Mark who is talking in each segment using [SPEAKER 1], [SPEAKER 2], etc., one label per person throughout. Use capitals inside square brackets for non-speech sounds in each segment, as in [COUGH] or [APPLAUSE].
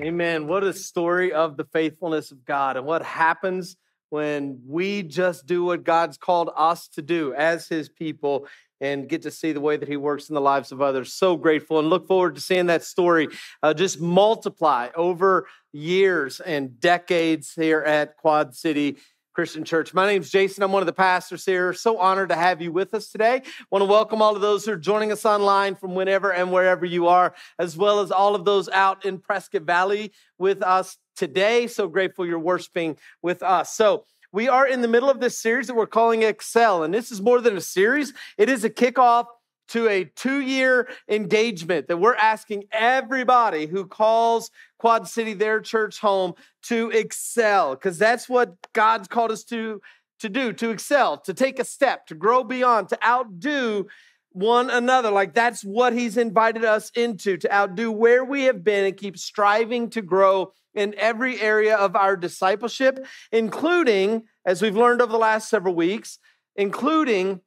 [SPEAKER 1] Amen. What a story of the faithfulness of God and what happens when we just do what God's called us to do as his people and get to see the way that he works in the lives of others. So grateful and look forward to seeing that story uh, just multiply over years and decades here at Quad City Christian Church. My name is Jason. I'm one of the pastors here. So honored to have you with us today. Want to welcome all of those who are joining us online from whenever and wherever you are, as well as all of those out in Prescott Valley with us today. So grateful you're worshiping with us. So we are in the middle of this series that we're calling Excel, and this is more than a series. It is a kickoff to a two year engagement that we're asking everybody who calls Quad City their church home to excel, because that's what God's called us to, to do, to excel, to take a step, to grow beyond, to outdo one another. Like that's what He's invited us into, to outdo where we have been and keep striving to grow in every area of our discipleship, including, as we've learned over the last several weeks, including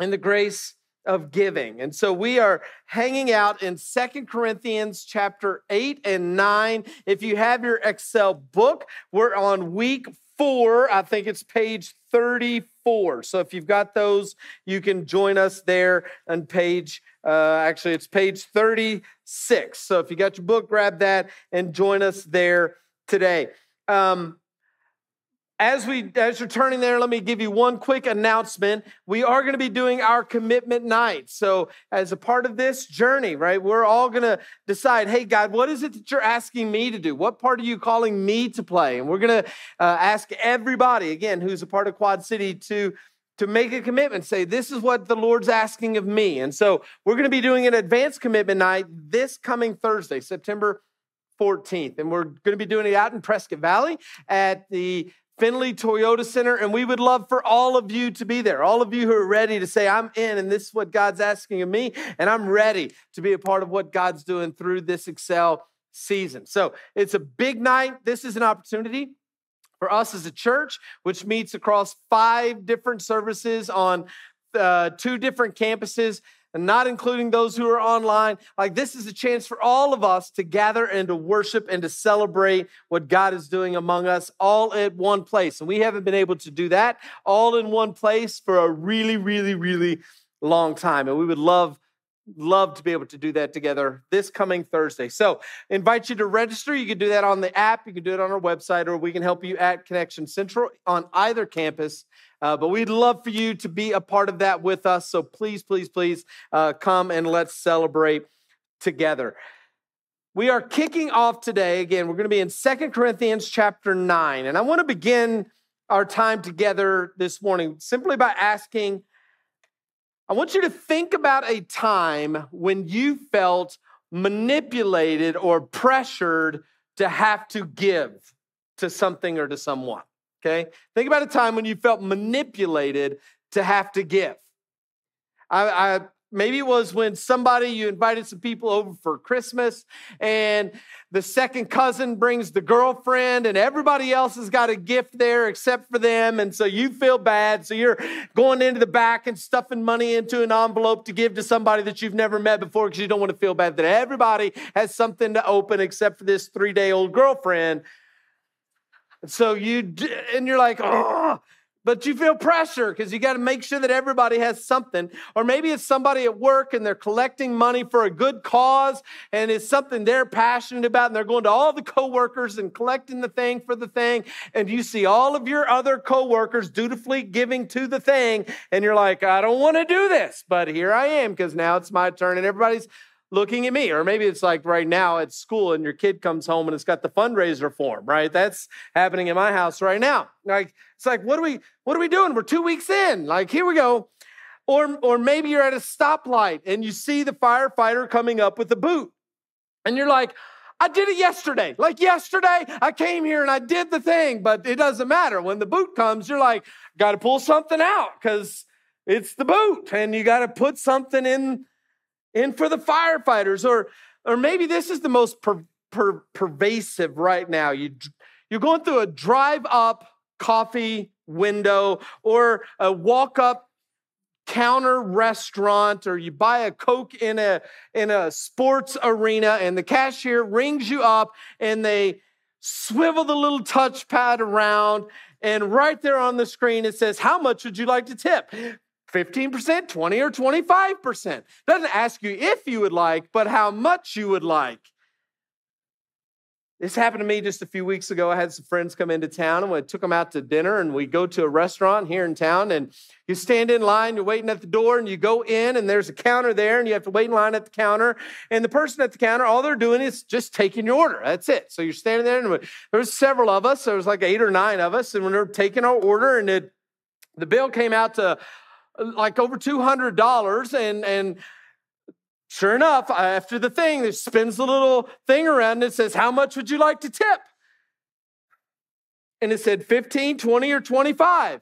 [SPEAKER 1] in the grace of giving. And so we are hanging out in Second Corinthians chapter 8 and 9. If you have your Excel book, we're on week 4. I think it's page 34. So if you've got those, you can join us there on page uh, actually it's page 36. So if you got your book, grab that and join us there today. Um, as we as you're turning there let me give you one quick announcement. We are going to be doing our commitment night. So as a part of this journey right we're all going to decide hey god what is it that you're asking me to do? What part are you calling me to play? And we're going to uh, ask everybody again who's a part of quad city to to make a commitment say this is what the lord's asking of me. And so we're going to be doing an advanced commitment night this coming thursday september 14th. And we're going to be doing it out in Prescott Valley at the Findlay Toyota Center, and we would love for all of you to be there. All of you who are ready to say, I'm in, and this is what God's asking of me, and I'm ready to be a part of what God's doing through this Excel season. So it's a big night. This is an opportunity for us as a church, which meets across five different services on uh, two different campuses and not including those who are online. Like, this is a chance for all of us to gather and to worship and to celebrate what God is doing among us all at one place. And we haven't been able to do that all in one place for a really, really, really long time. And we would love love to be able to do that together this coming Thursday. So, invite you to register. You can do that on the app, you can do it on our website, or we can help you at Connection Central on either campus. Uh, but we'd love for you to be a part of that with us. So please, please, please uh, come and let's celebrate together. We are kicking off today. Again, we're going to be in Second Corinthians chapter 9. And I want to begin our time together this morning simply by asking I want you to think about a time when you felt manipulated or pressured to have to give to something or to someone. Okay? Think about a time when you felt manipulated to have to give. I, I maybe it was when somebody you invited some people over for Christmas and the second cousin brings the girlfriend and everybody else has got a gift there except for them and so you feel bad so you're going into the back and stuffing money into an envelope to give to somebody that you've never met before because you don't want to feel bad that everybody has something to open except for this 3-day-old girlfriend and so you and you're like oh but you feel pressure because you got to make sure that everybody has something. Or maybe it's somebody at work and they're collecting money for a good cause and it's something they're passionate about and they're going to all the coworkers and collecting the thing for the thing. And you see all of your other coworkers dutifully giving to the thing. And you're like, I don't want to do this, but here I am because now it's my turn and everybody's looking at me. Or maybe it's like right now at school and your kid comes home and it's got the fundraiser form, right? That's happening in my house right now. Like, it's like, what are we, what are we doing? We're two weeks in. Like, here we go. Or, or maybe you're at a stoplight and you see the firefighter coming up with a boot. And you're like, I did it yesterday. Like yesterday, I came here and I did the thing, but it doesn't matter. When the boot comes, you're like, got to pull something out because it's the boot and you got to put something in in for the firefighters or or maybe this is the most per, per, pervasive right now. You you're going through a drive up coffee window or a walk up counter restaurant or you buy a coke in a in a sports arena and the cashier rings you up and they swivel the little touchpad around and right there on the screen it says how much would you like to tip 15%, 20 or 25%. Doesn't ask you if you would like, but how much you would like. This happened to me just a few weeks ago. I had some friends come into town and we took them out to dinner and we go to a restaurant here in town and you stand in line, you're waiting at the door and you go in and there's a counter there and you have to wait in line at the counter. And the person at the counter, all they're doing is just taking your order. That's it. So you're standing there and there was several of us. There was like eight or nine of us and we were taking our order and it, the bill came out to like over $200 and and sure enough after the thing it spins the little thing around and it says how much would you like to tip? And it said 15 20 or 25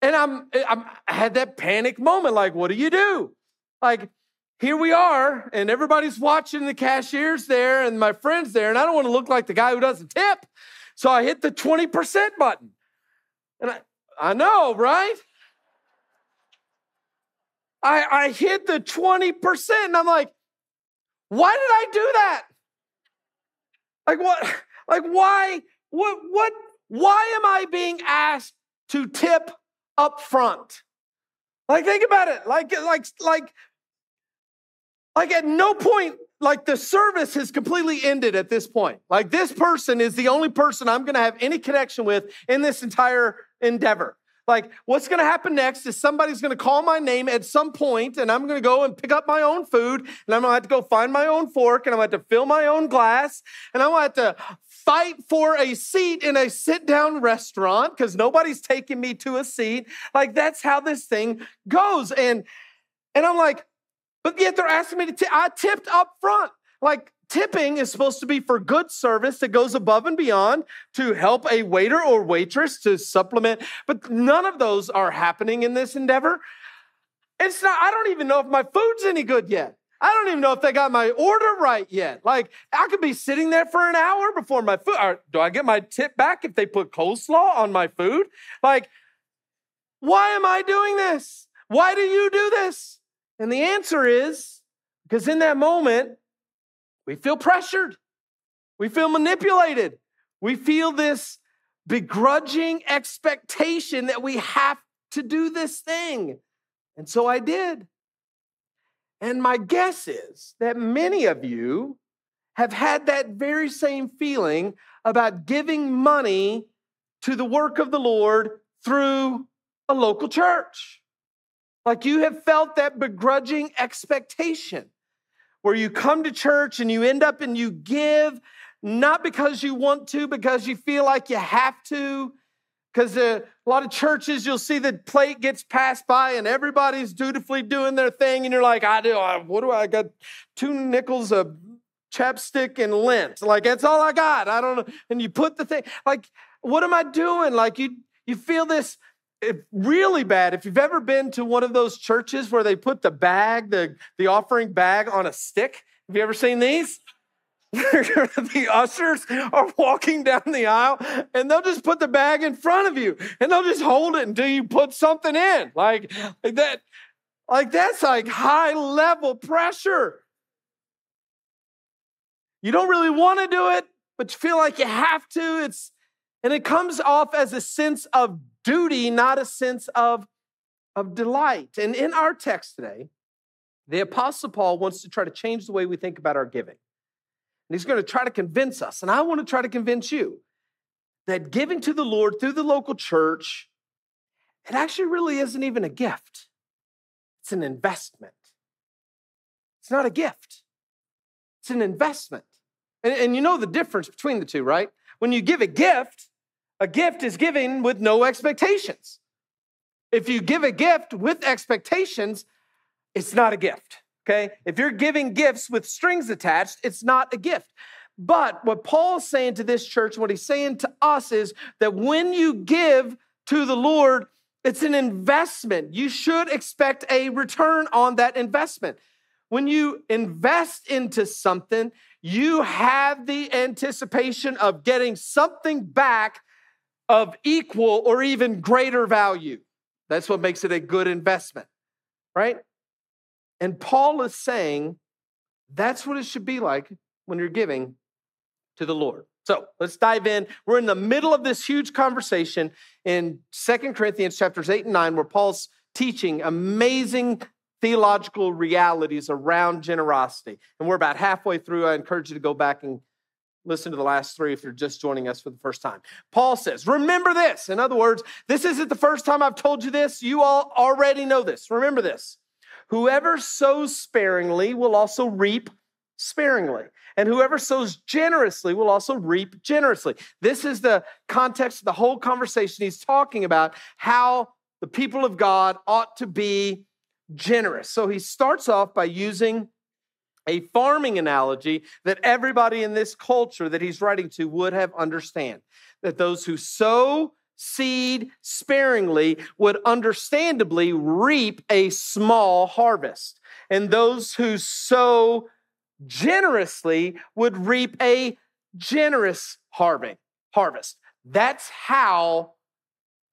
[SPEAKER 1] and I'm, eh, I'm i had that panic moment like what do you do? Like here we are and everybody's watching the cashiers there and my friends there and i don't want to look like the guy who doesn't tip. So i hit the 20% button. And i, I know right I, I hit the 20%. And I'm like, why did I do that? Like what? [LAUGHS] Like why? What? What? Why am I being asked to tip up front? Like think about it. Like like like like at no point like the service has completely ended at this point. Like this person is the only person I'm going to have any connection with in this entire endeavor. Like, what's to happen next is somebody's to call my name at some point, and I'm to go and pick up my own food, and I'm to have to go find my own fork, and I'm to have to fill my own glass, and I'm to have to fight for a seat in a sit down restaurant because nobody's taking me to a seat. Like, that's how this thing goes. And, and I'm like, but yet they're asking me to, I tipped up front. Like, Tipping is supposed to be for good service that goes above and beyond to help a waiter or waitress to supplement, but none of those are happening in this endeavor. It's not, I don't even know if my food's any good yet. I don't even know if they got my order right yet. Like, I could be sitting there for an hour before my food. Or do I get my tip back if they put coleslaw on my food? Like, why am I doing this? Why do you do this? And the answer is because in that moment, we feel pressured. We feel manipulated. We feel this begrudging expectation that we have to do this thing. And so I did. And my guess is that many of you have had that very same feeling about giving money to the work of the Lord through a local church. Like you have felt that begrudging expectation where you come to church and you end up and you give not because you want to, because you feel like you have to. Because uh, a lot of churches, you'll see the plate gets passed by and everybody's dutifully doing their thing, and you're like, I do. What do I, I got? Two nickels of chapstick and lint. Like that's all I got. I don't know. And you put the thing like, what am I doing? Like you, you feel this if really bad, if you've ever been to one of those churches where they put the bag, the, the offering bag on a stick, have you ever seen these? [LAUGHS] the ushers are walking down the aisle and they'll just put the bag in front of you and they'll just hold it until you put something in. Like, like that, like that's like high level pressure. You don't really want to do it, but you feel like you have to. It's and it comes off as a sense of duty, not a sense of, of delight. And in our text today, the Apostle Paul wants to try to change the way we think about our giving. And he's going to try to convince us, and I want to try to convince you that giving to the Lord through the local church, it actually really isn't even a gift. It's an investment. It's not a gift, it's an investment. And, and you know the difference between the two, right? When you give a gift, a gift is given with no expectations. If you give a gift with expectations, it's not a gift. Okay? If you're giving gifts with strings attached, it's not a gift. But what Paul's saying to this church, what he's saying to us is that when you give to the Lord, it's an investment. You should expect a return on that investment. When you invest into something, you have the anticipation of getting something back of equal or even greater value. That's what makes it a good investment, right? And Paul is saying that's what it should be like when you're giving to the Lord. So let's dive in. We're in the middle of this huge conversation in Second Corinthians chapters 8 and 9, where Paul's teaching amazing theological realities around generosity. And we're about halfway through. I encourage you to go back and listen to the last three if you're just joining us for the first time. Paul says, Remember this. In other words, this isn't the first time I've told you this. You all already know this. Remember this. Whoever sows sparingly will also reap sparingly. And whoever sows generously will also reap generously. This is the context of the whole conversation. He's talking about how the people of God ought to be generous. So he starts off by using a farming analogy that everybody in this culture that he's writing to would have understand that those who sow seed sparingly would understandably reap a small harvest and those who sow generously would reap a generous harvest that's how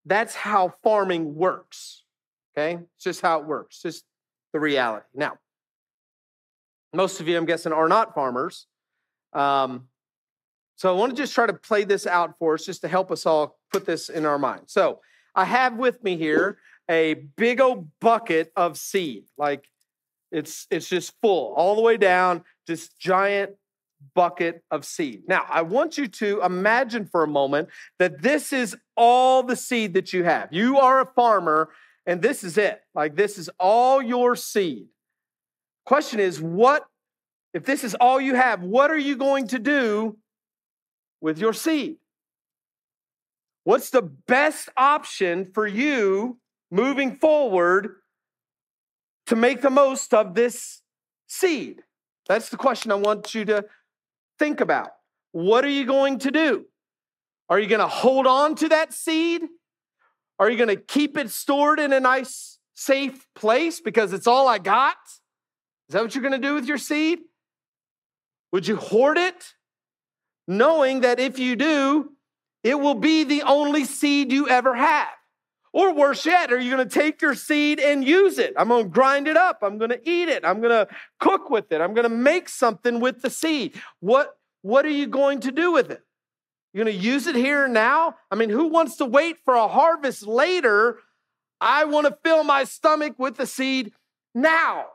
[SPEAKER 1] that's how farming works Okay? It's just how it works, just the reality. Now, most of you, I'm guessing, are not farmers. Um, so I want to just try to play this out for us just to help us all put this in our mind. So I have with me here a big old bucket of seed. Like it's it's just full all the way down, just giant bucket of seed. Now, I want you to imagine for a moment that this is all the seed that you have. You are a farmer and this is it. Like this is all your seed. Question is, what, if this is all you have, what are you going to do with your seed? What's the best option for you moving forward to make the most of this seed? That's the question I want you to think about. What are you going to do? Are you going to hold on to that seed? Are you going to keep it stored in a nice, safe place because it's all I got? Is that what you're going to do with your seed? Would you hoard it, knowing that if you do, it will be the only seed you ever have? Or worse yet, are you going to take your seed and use it? I'm going to grind it up. I'm going to eat it. I'm going to cook with it. I'm going to make something with the seed. What, what are you going to do with it? You're going to use it here and now? I mean, who wants to wait for a harvest later? I want to fill my stomach with the seed now.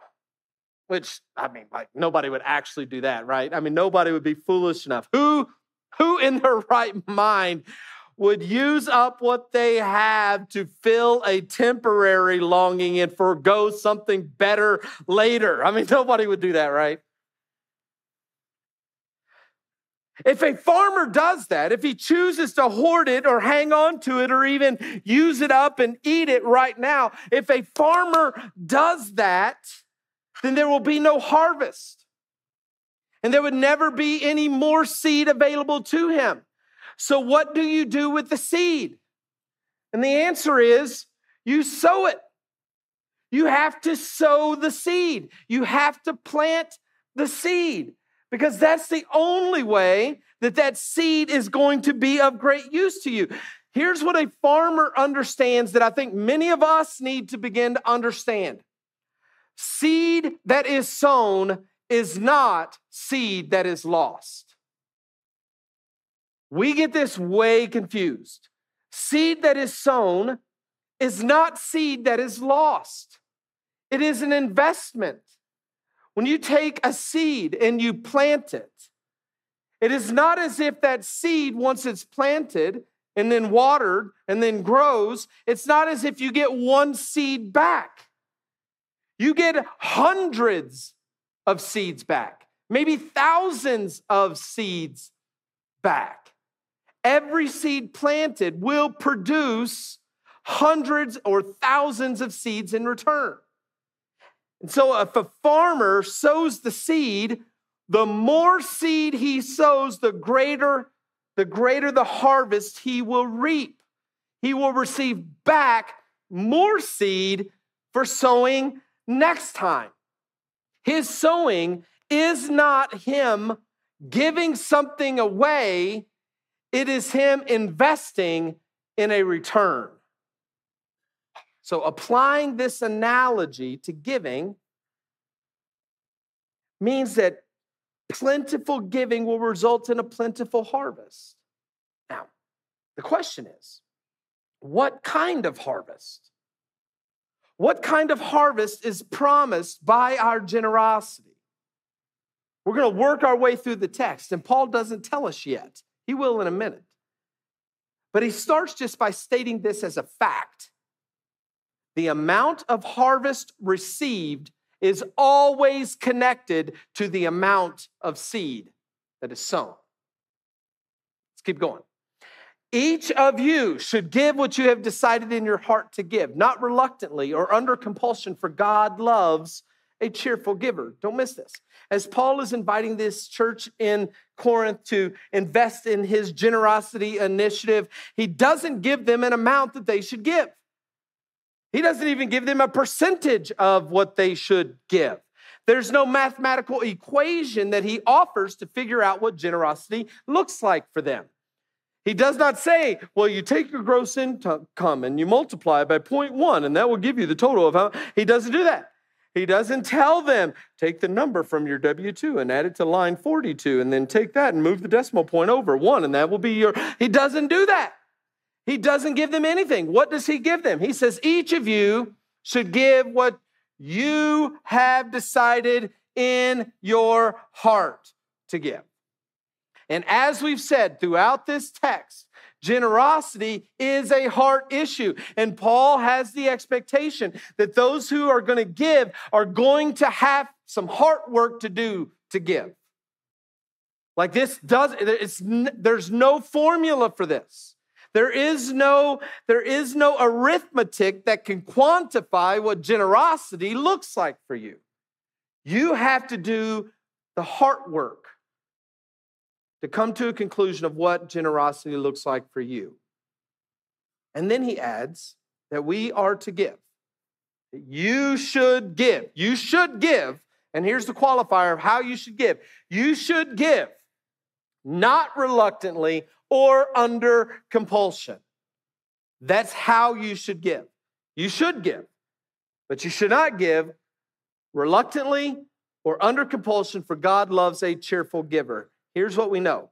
[SPEAKER 1] Which, I mean, like nobody would actually do that, right? I mean, nobody would be foolish enough. Who, who in their [LAUGHS] right mind would use up what they have to fill a temporary longing and forego something better later? I mean, [LAUGHS] nobody would do that, right? If a farmer does that, if he chooses to hoard it or hang on to it or even use it up and eat it right now, if a farmer does that, then there will be no harvest. And there would never be any more seed available to him. So, what do you do with the seed? And the answer is you sow it. You have to sow the seed. You have to plant the seed because that's the only way that that seed is going to be of great use to you. Here's what a farmer understands that I think many of us need to begin to understand seed that is sown is not seed that is lost. We get this way confused. Seed that is sown is not seed that is lost, it is an investment. When you take a seed and you plant it, it is not as if that seed, once it's planted and then watered and then grows, it's not as if you get one seed back. You get hundreds of seeds back, maybe thousands of seeds back. Every seed planted will produce hundreds or thousands of seeds in return. And so, if a farmer sows the seed, the more seed he sows, the greater the greater the harvest he will reap. He will receive back more seed for sowing next time. His sowing is not him giving something away, it is him investing in a return. So, applying this analogy to giving means that plentiful giving will result in a plentiful harvest. Now, the question is what kind of harvest? What kind of harvest is promised by our generosity? We're going to work our way through the text, and Paul doesn't tell us yet. He will in a minute. But he starts just by stating this as a fact the amount of harvest received is always connected to the amount of seed that is sown. Let's keep going. Each of you should give what you have decided in your heart to give, not reluctantly or under compulsion, for God loves a cheerful giver. Don't miss this. As Paul is inviting this church in Corinth to invest in his generosity initiative, he doesn't give them an amount that they should give. He doesn't even give them a percentage of what they should give. There's no mathematical equation that he offers to figure out what generosity looks like for them. He does not say, well, you take your gross income and you multiply by 0.1, and that will give you the total of how. He doesn't do that. He doesn't tell them, take the number from your W 2 and add it to line 42, and then take that and move the decimal point over one, and that will be your. He doesn't do that. He doesn't give them anything. What does he give them? He says, each of you should give what you have decided in your heart to give. And as we've said throughout this text, generosity is a heart issue. And Paul has the expectation that those who are going to give are going to have some heart work to do to give. Like this does it's there's no formula for this. There is no, there is no arithmetic that can quantify what generosity looks like for you. You have to do the heart work to come to a conclusion of what generosity looks like for you. And then he adds that we are to give. You should give. You should give. And here's the qualifier of how you should give. You should give, not reluctantly or under compulsion. That's how you should give. You should give, but you should not give reluctantly or under compulsion, for God loves a cheerful giver. Here's what we know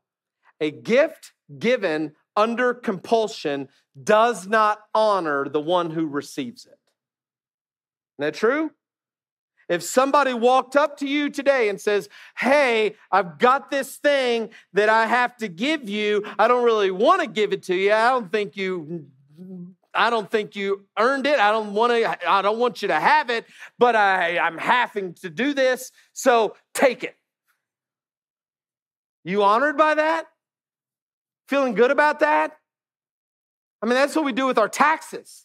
[SPEAKER 1] a gift given under compulsion does not honor the one who receives it. Isn't that true? If somebody walked up to you today and says, Hey, I've got this thing that I have to give you, I don't really want to give it to you. I don't think you. I don't think you earned it. I don't want to, I don't want you to have it, but I, I'm having to do this. So take it. You honored by that? Feeling good about that? I mean, that's what we do with our taxes.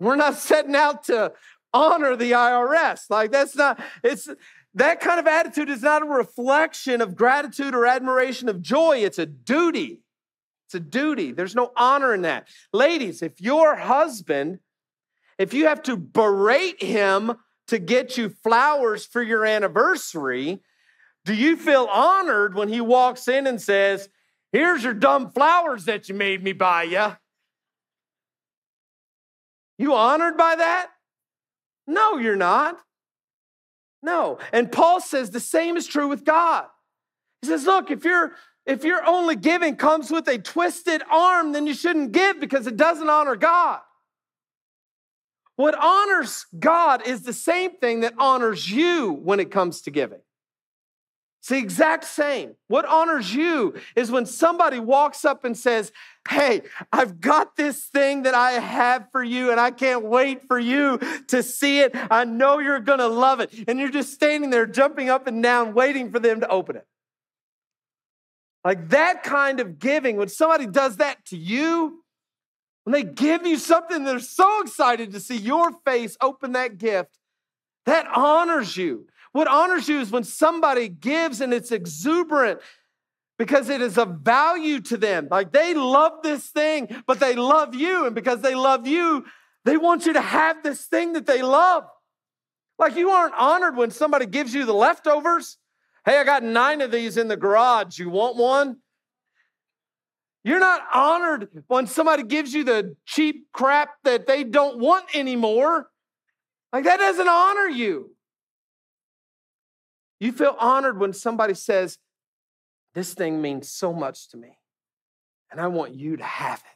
[SPEAKER 1] We're not [LAUGHS] setting out to honor the IRS. Like that's not, it's that kind of attitude is not a reflection of gratitude or admiration of joy. It's a duty. It's a duty. There's no honor in that. Ladies, if your husband, if you have to berate him to get you flowers for your anniversary, do you feel honored when he walks in and says, Here's your dumb flowers that you made me buy you? You honored by that? No, you're not. No. And Paul says the same is true with God. He says, look, if you're if your only giving comes with a twisted arm, then you shouldn't give because it doesn't honor God. What honors God is the same thing that honors you when it comes to giving. It's the exact same. What honors you is when somebody walks up and says, Hey, I've got this thing that I have for you, and I can't wait for you to see it. I know you're gonna love it. And you're just standing there, jumping up and down, waiting for them to open it. Like that kind of giving, when somebody does that to you, when they give you something, they're so excited to see your face open that gift, that honors you. What honors you is when somebody gives and it's exuberant because it is of value to them. Like they love this thing, but they love you. And because they love you, they want you to have this thing that they love. Like you aren't honored when somebody gives you the leftovers. Hey, I got nine of these in the garage. You want one? You're not honored when somebody gives you the cheap crap that they don't want anymore. Like that doesn't honor you. You feel honored when somebody says, This thing means so much to me, and I want you to have it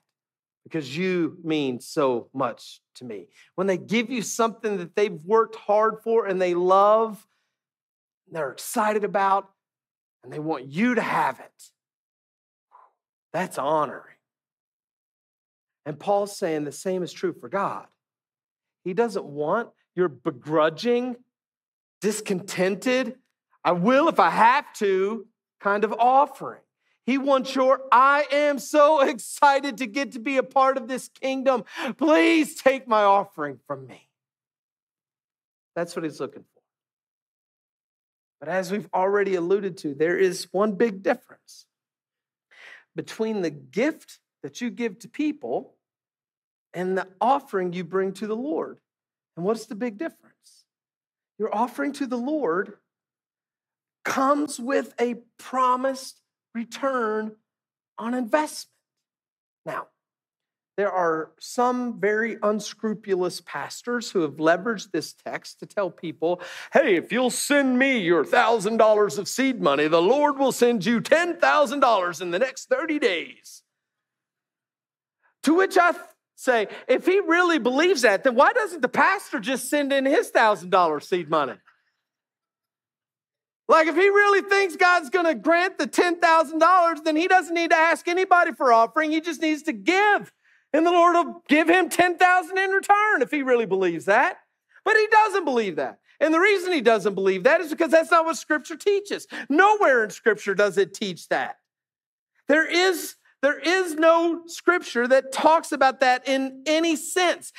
[SPEAKER 1] because you mean so much to me. When they give you something that they've worked hard for and they love, and they're excited about, and they want you to have it. That's honoring. And Paul's saying the same is true for God. He doesn't want your begrudging, discontented, I will if I have to kind of offering. He wants your, I am so [LAUGHS] excited to get to be a part of this kingdom. Please take my offering from me. That's what he's looking for. But as we've already alluded to, there is one big difference between the gift that you give to people and the offering you bring to the Lord. And what's the big difference? Your offering to the Lord comes with a promised return on investment. Now, there are some very unscrupulous pastors who have leveraged this text to tell people, hey, if you'll send me your $1,000 of seed money, the Lord will send you $10,000 in the next 30 days. To which I say, if he really believes that, then why doesn't the pastor just send in his $1,000 seed money? Like, if he really thinks God's gonna grant the $10,000, then he doesn't need to ask anybody for offering. He just needs to give and the Lord will give him 10,000 in return if he really believes that. But he doesn't believe that. And the reason he doesn't believe that is because that's not what scripture teaches. Nowhere in scripture does it teach that. There is there is no scripture that talks about that in any sense.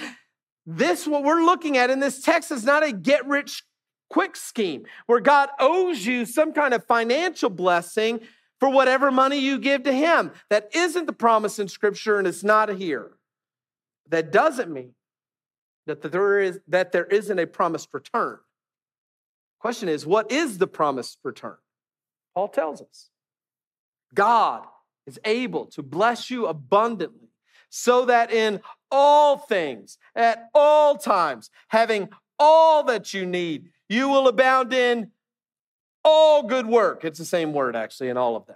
[SPEAKER 1] This what we're looking at in this text is not a get rich quick scheme where God owes you some kind of financial blessing for whatever money you give to him. That isn't the promise in scripture and it's not here. That doesn't mean that there, is, that there isn't a promised return. Question is, what is the promised return? Paul tells us God is able to bless you abundantly so that in all things, at all times, having all that you need, you will abound in all good work. It's the same word actually in all of them.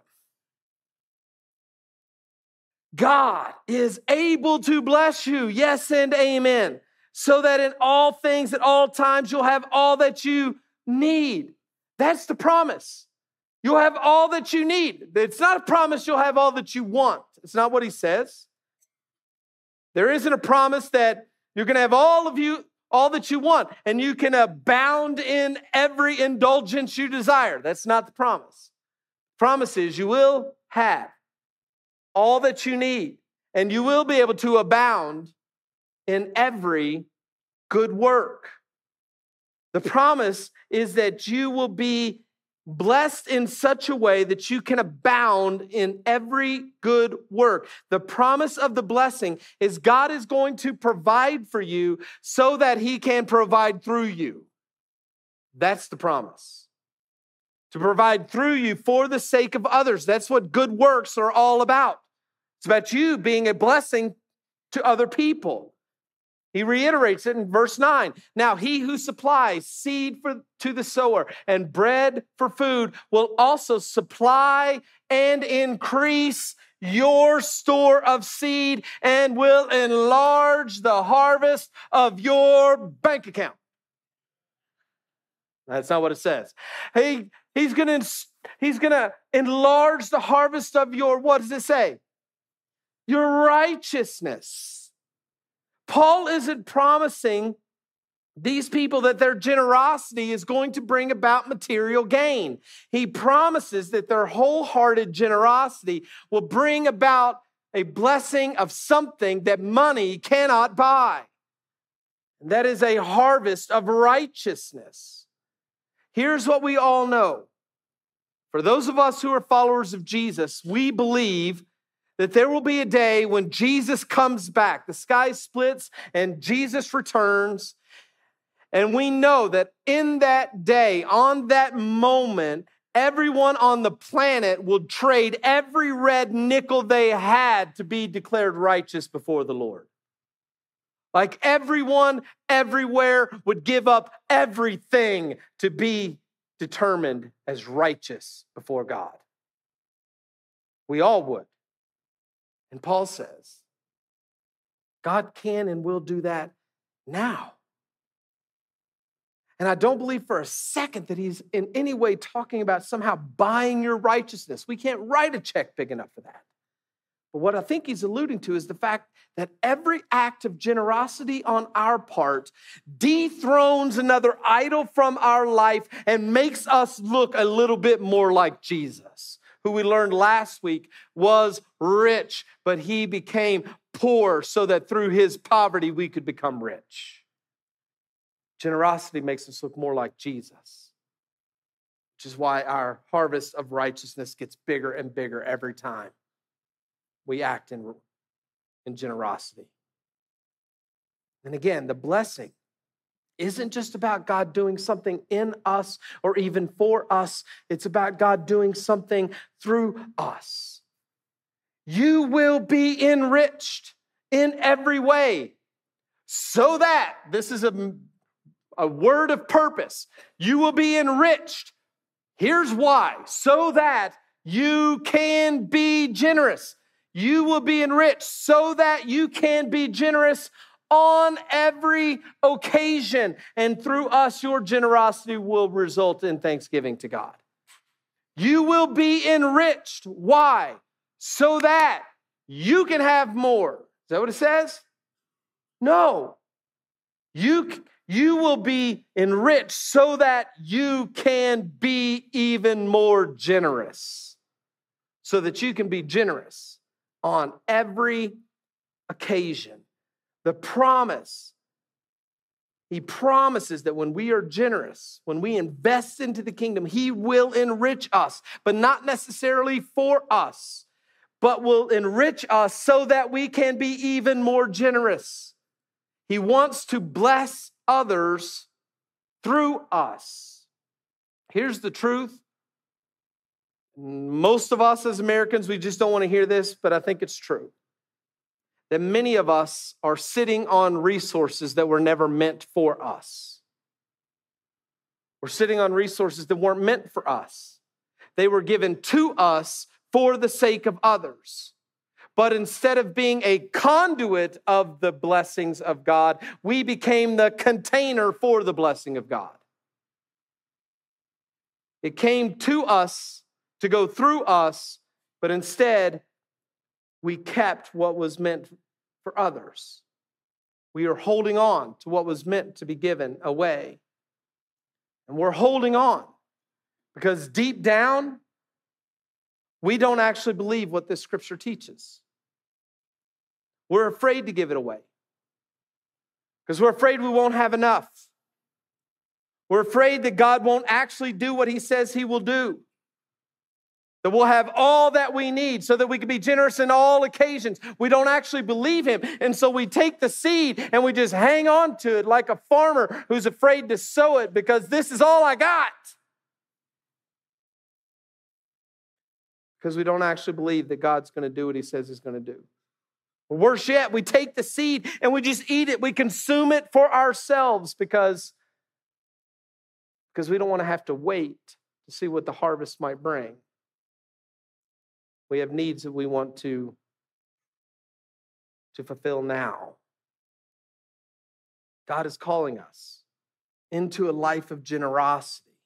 [SPEAKER 1] God is able to bless you. Yes and amen. So that in all things, at all times, you'll have all that you need. That's the promise. You'll have all that you need. It's not a promise you'll have all that you want. It's not what he says. There isn't a promise that you're going to have all of you all that you want, and you can abound in every indulgence you desire. That's not the promise. Promise is you will have all that you need, and you will be able to abound in every good work. The promise is that you will be blessed in such a way that you can abound in every good work. The promise of the blessing is God is going to provide for you so that he can provide through you. That's the promise. To provide through you for the sake of others. That's what good works are all about. It's about you being a blessing to other people. He reiterates it in verse 9. Now, he who supplies seed for, to the sower and bread for food will also supply and increase your store of seed and will enlarge the harvest of your bank account. That's not what it says. He, he's going to he's going to enlarge the harvest of your what does it say? Your righteousness. Paul isn't promising these people that their generosity is going to bring about material gain. He promises that their wholehearted generosity will bring about a blessing of something that money cannot buy. That is a harvest of righteousness. Here's what we all know. For those of us who are followers of Jesus, we believe that there will be a day when Jesus comes back, the sky splits and Jesus returns. And we know that in that day, on that moment, everyone on the planet will trade every red nickel they had to be declared righteous before the Lord. Like everyone everywhere would give up everything to be determined as righteous before God. We all would. And Paul says, God can and will do that now. And I don't believe for a second that he's in any way talking about somehow buying your righteousness. We can't write a check big enough for that. But what I think he's alluding to is the fact that every act of generosity on our part dethrones another idol from our life and makes us look a little bit more like Jesus who we learned last week was rich, but he became poor so that through his poverty we could become rich. Generosity makes us look more like Jesus, which is why our harvest of righteousness gets bigger and bigger every time we act in, in generosity. And again, the blessing isn't just about God doing something in us or even for us, it's about God doing something through us. You will be enriched in every way so that this is a, a word of purpose. You will be enriched. Here's why so that you can be generous. You will be enriched so that you can be generous on every occasion. And through us, your generosity will result in thanksgiving to God. You will be enriched. Why? So that you can have more. Is that what it says? No. You, you will be enriched so that you can be even more generous. So that you can be generous on every occasion the promise. He promises that when we are generous, when we invest into the kingdom, He will enrich us, but not necessarily for us, but will enrich us so that we can be even more generous. He wants to bless others through us. Here's the truth. Most of us as Americans, we just don't want to hear this, but I think it's true that many of us are sitting on resources that were never meant for us. We're sitting on resources that weren't meant for us. They were given to us for the sake of others. But instead of being a conduit of the blessings of God, we became the container for the blessing of God. It came to us to go through us, but instead, we kept what was meant for others. We are holding on to what was meant to be given away. And we're holding on because deep down, we don't actually believe what this scripture teaches. We're afraid to give it away because we're afraid we won't have enough. We're afraid that God won't actually do what he says he will do. That we'll have all that we need so that we can be generous in all occasions. We don't actually believe him. And so we take the seed and we just hang on to it like a farmer who's afraid to sow it because this is all I got. Because we don't actually believe that God's going to do what he says he's going to do. Worse yet, we take the seed and we just eat it. We consume it for ourselves because, because we don't want to have to wait to see what the harvest might bring. We have needs that we want to, to fulfill now. God is calling us into a life of generosity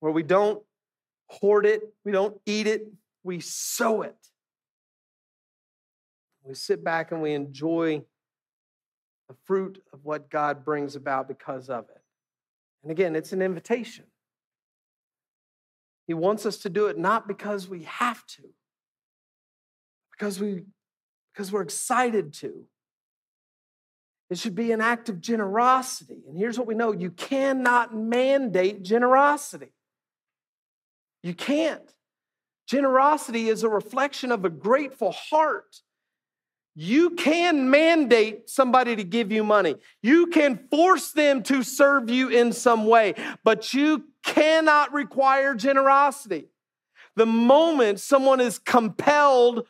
[SPEAKER 1] where we don't hoard it, we don't eat it, we sow it. We sit back and we enjoy the fruit of what God brings about because of it. And again, it's an invitation. He wants us to do it not because we have to, because we because we're excited to. It should be an act of generosity. And here's what we know you cannot mandate generosity. You can't. Generosity is a reflection of a grateful heart. You can mandate somebody to give you money. You can force them to serve you in some way, but you cannot require generosity. The moment someone is compelled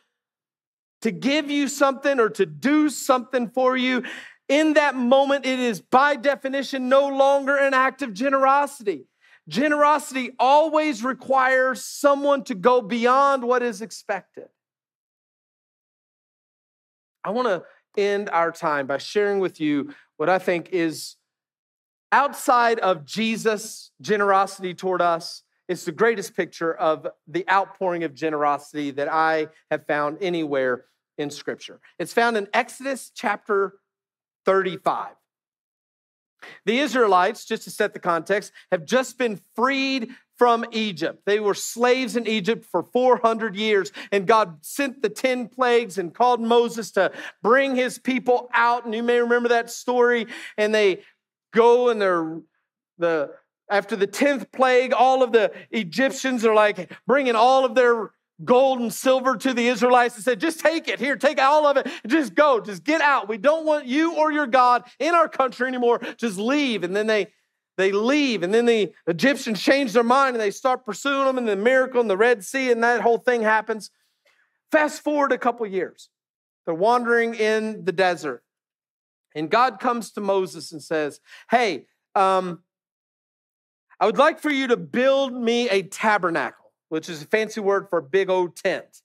[SPEAKER 1] to give you something or to do something for you, in that moment, it is by definition no longer an act of generosity. Generosity always requires someone to go beyond what is expected. I want to end our time by sharing with you what I think is outside of Jesus' generosity toward us. It's the greatest picture of the outpouring of generosity that I have found anywhere in Scripture. It's found in Exodus chapter 35. The Israelites, just to set the context, have just been freed from Egypt. They were slaves in Egypt for 400 years, and God sent the 10 plagues and called Moses to bring his people out. And you may remember that story. And they go and they're the after the 10th plague, all of the Egyptians are like bringing all of their gold and silver to the Israelites and said, just take it here, take all of it, just go, just get out. We don't want you or your God in our country anymore. Just leave. And then they they leave, and then the Egyptians change their mind and they start pursuing them, and the miracle in the Red Sea, and that whole thing happens. Fast forward a couple years. They're wandering in the desert. And God comes to Moses and says, Hey, um, I would like for you to build me a tabernacle, which is a fancy word for a big old tent.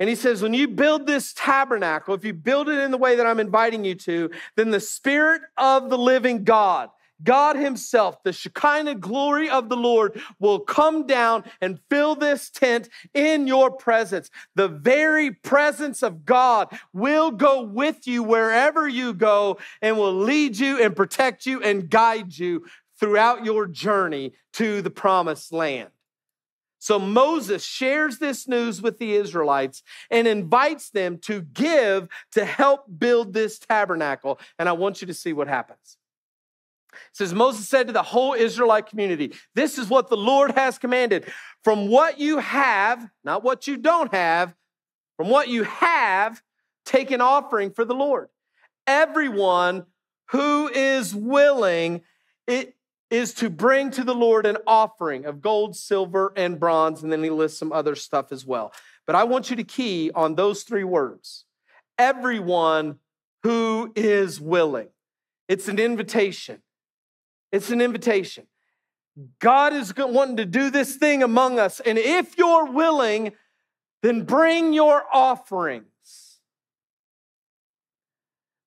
[SPEAKER 1] And he says, when you build this tabernacle, if you build it in the way that I'm inviting you to, then the Spirit of the living God, God Himself, the Shekinah glory of the Lord, will come down and fill this tent in your presence. The very presence of God will go with you wherever you go and will lead you and protect you and guide you throughout your journey to the promised land. So Moses shares this news with the Israelites and invites them to give to help build this tabernacle. And I want you to see what happens. It says, Moses said to the whole Israelite community, This is what the Lord has commanded. From what you have, not what you don't have, from what you have, take an offering for the Lord. Everyone who is willing, it, is to bring to the Lord an offering of gold, silver, and bronze. And then he lists some other stuff as well. But I want you to key on those three words everyone who is willing. It's an invitation. It's an invitation. God is wanting to do this thing among us. And if you're willing, then bring your offerings.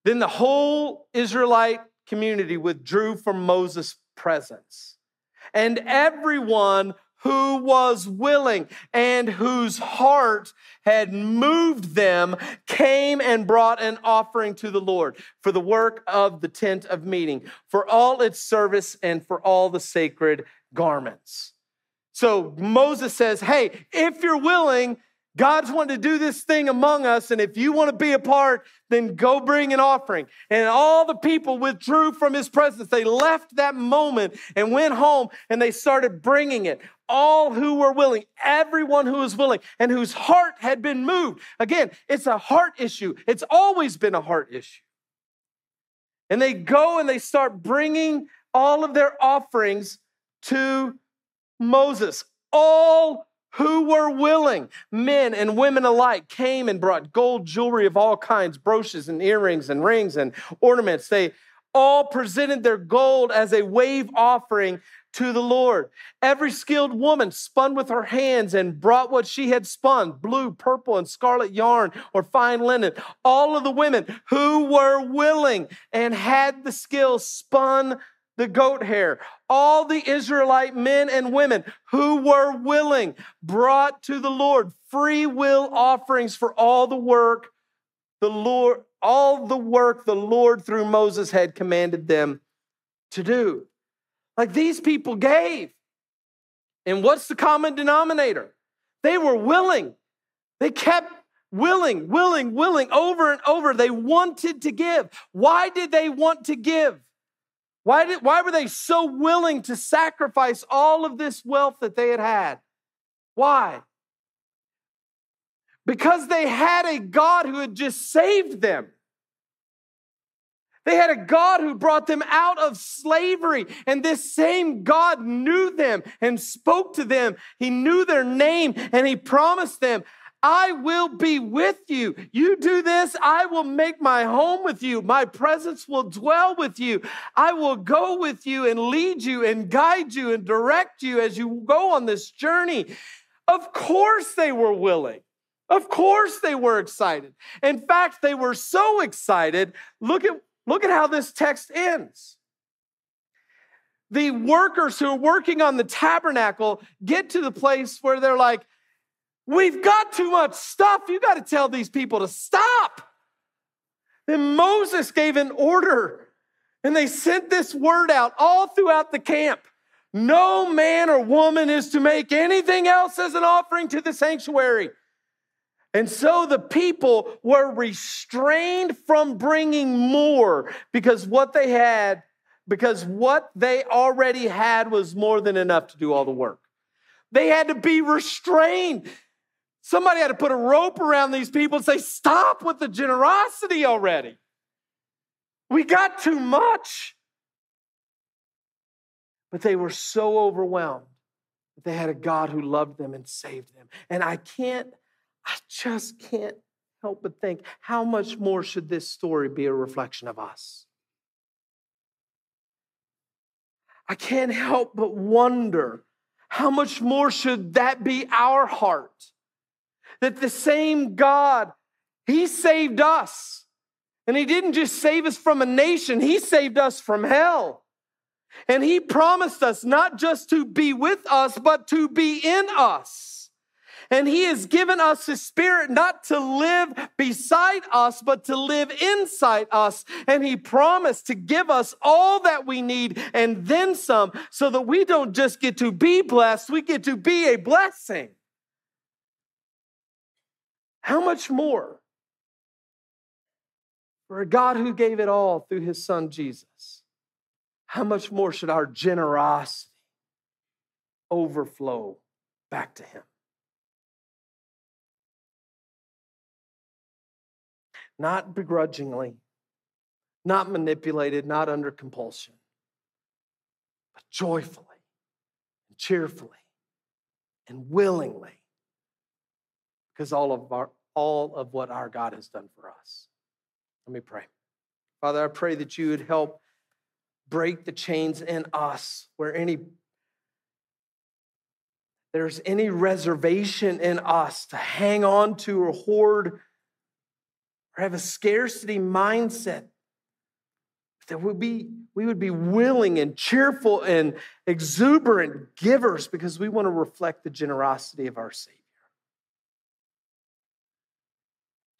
[SPEAKER 1] Then the whole Israelite community withdrew from Moses' presence. And everyone who was willing and whose heart had moved them came and brought an offering to the Lord for the work of the tent of meeting, for all its service and for all the sacred garments. So Moses says, Hey, if you're willing, God's wanting to do this thing among us, and if you want to be a part, then go bring an offering. And all the people withdrew from his presence. They left that moment and went home and they started bringing it. All who were willing, everyone who was willing and whose heart had been moved. Again, it's a heart issue, it's always been a heart issue. And they go and they start bringing all of their offerings to Moses. All who were willing, men and women alike, came and brought gold jewelry of all kinds, brooches and earrings and rings and ornaments. They all presented their gold as a wave offering to the Lord. Every skilled woman spun with her hands and brought what she had spun blue, purple, and scarlet yarn or fine linen. All of the women who were willing and had the skill spun the goat hair. All the Israelite men and women who were willing brought to the Lord free will offerings for all the work the Lord, all the work the Lord through Moses had commanded them to do. Like these people gave. And what's the common denominator? They were willing. They kept willing, willing, willing over and over. They wanted to give. Why did they want to give? Why, did, why were they so willing to sacrifice all of this wealth that they had had? Why? Because they had a God who had just saved them. They had a God who brought them out of slavery, and this same God knew them and spoke to them. He knew their name, and He promised them, I will be with you. You do this, I will make my home with you. My presence will dwell with you. I will go with you and lead you and guide you and direct you as you go on this journey. Of course, they were willing. Of course, they were excited. In fact, they were so excited. Look at, look at how this text ends. The workers who are working on the tabernacle get to the place where they're like, We've got too much stuff. You got to tell these people to stop. Then Moses gave an order, and they sent this word out all throughout the camp. No man or woman is to make anything else as an offering to the sanctuary. And so the people were restrained from bringing more because what they had, because what they already had was more than enough to do all the work. They had to be restrained. Somebody had to put a rope around these people and say, Stop with the generosity already. We got too much. But they were so overwhelmed that they had a God who loved them and saved them. And I can't, I just can't help but think how much more should this story be a reflection of us? I can't help but wonder how much more should that be our heart? That the same God, He saved us. And He didn't just save us from a nation, He saved us from hell. And He promised us not just to be with us, but to be in us. And He has given us His Spirit not to live beside us, but to live inside us. And He promised to give us all that we need and then some, so that we don't just get to be blessed, we get to be a blessing. How much more for a God who gave it all through his son Jesus? How much more should our generosity overflow back to him? Not begrudgingly, not manipulated, not under compulsion, but joyfully and cheerfully and willingly because all of our all of what our God has done for us. Let me pray. Father, I pray that you would help break the chains in us where any there's any reservation in us to hang on to or hoard or have a scarcity mindset that would be we would be willing and cheerful and exuberant givers because we want to reflect the generosity of our Savior.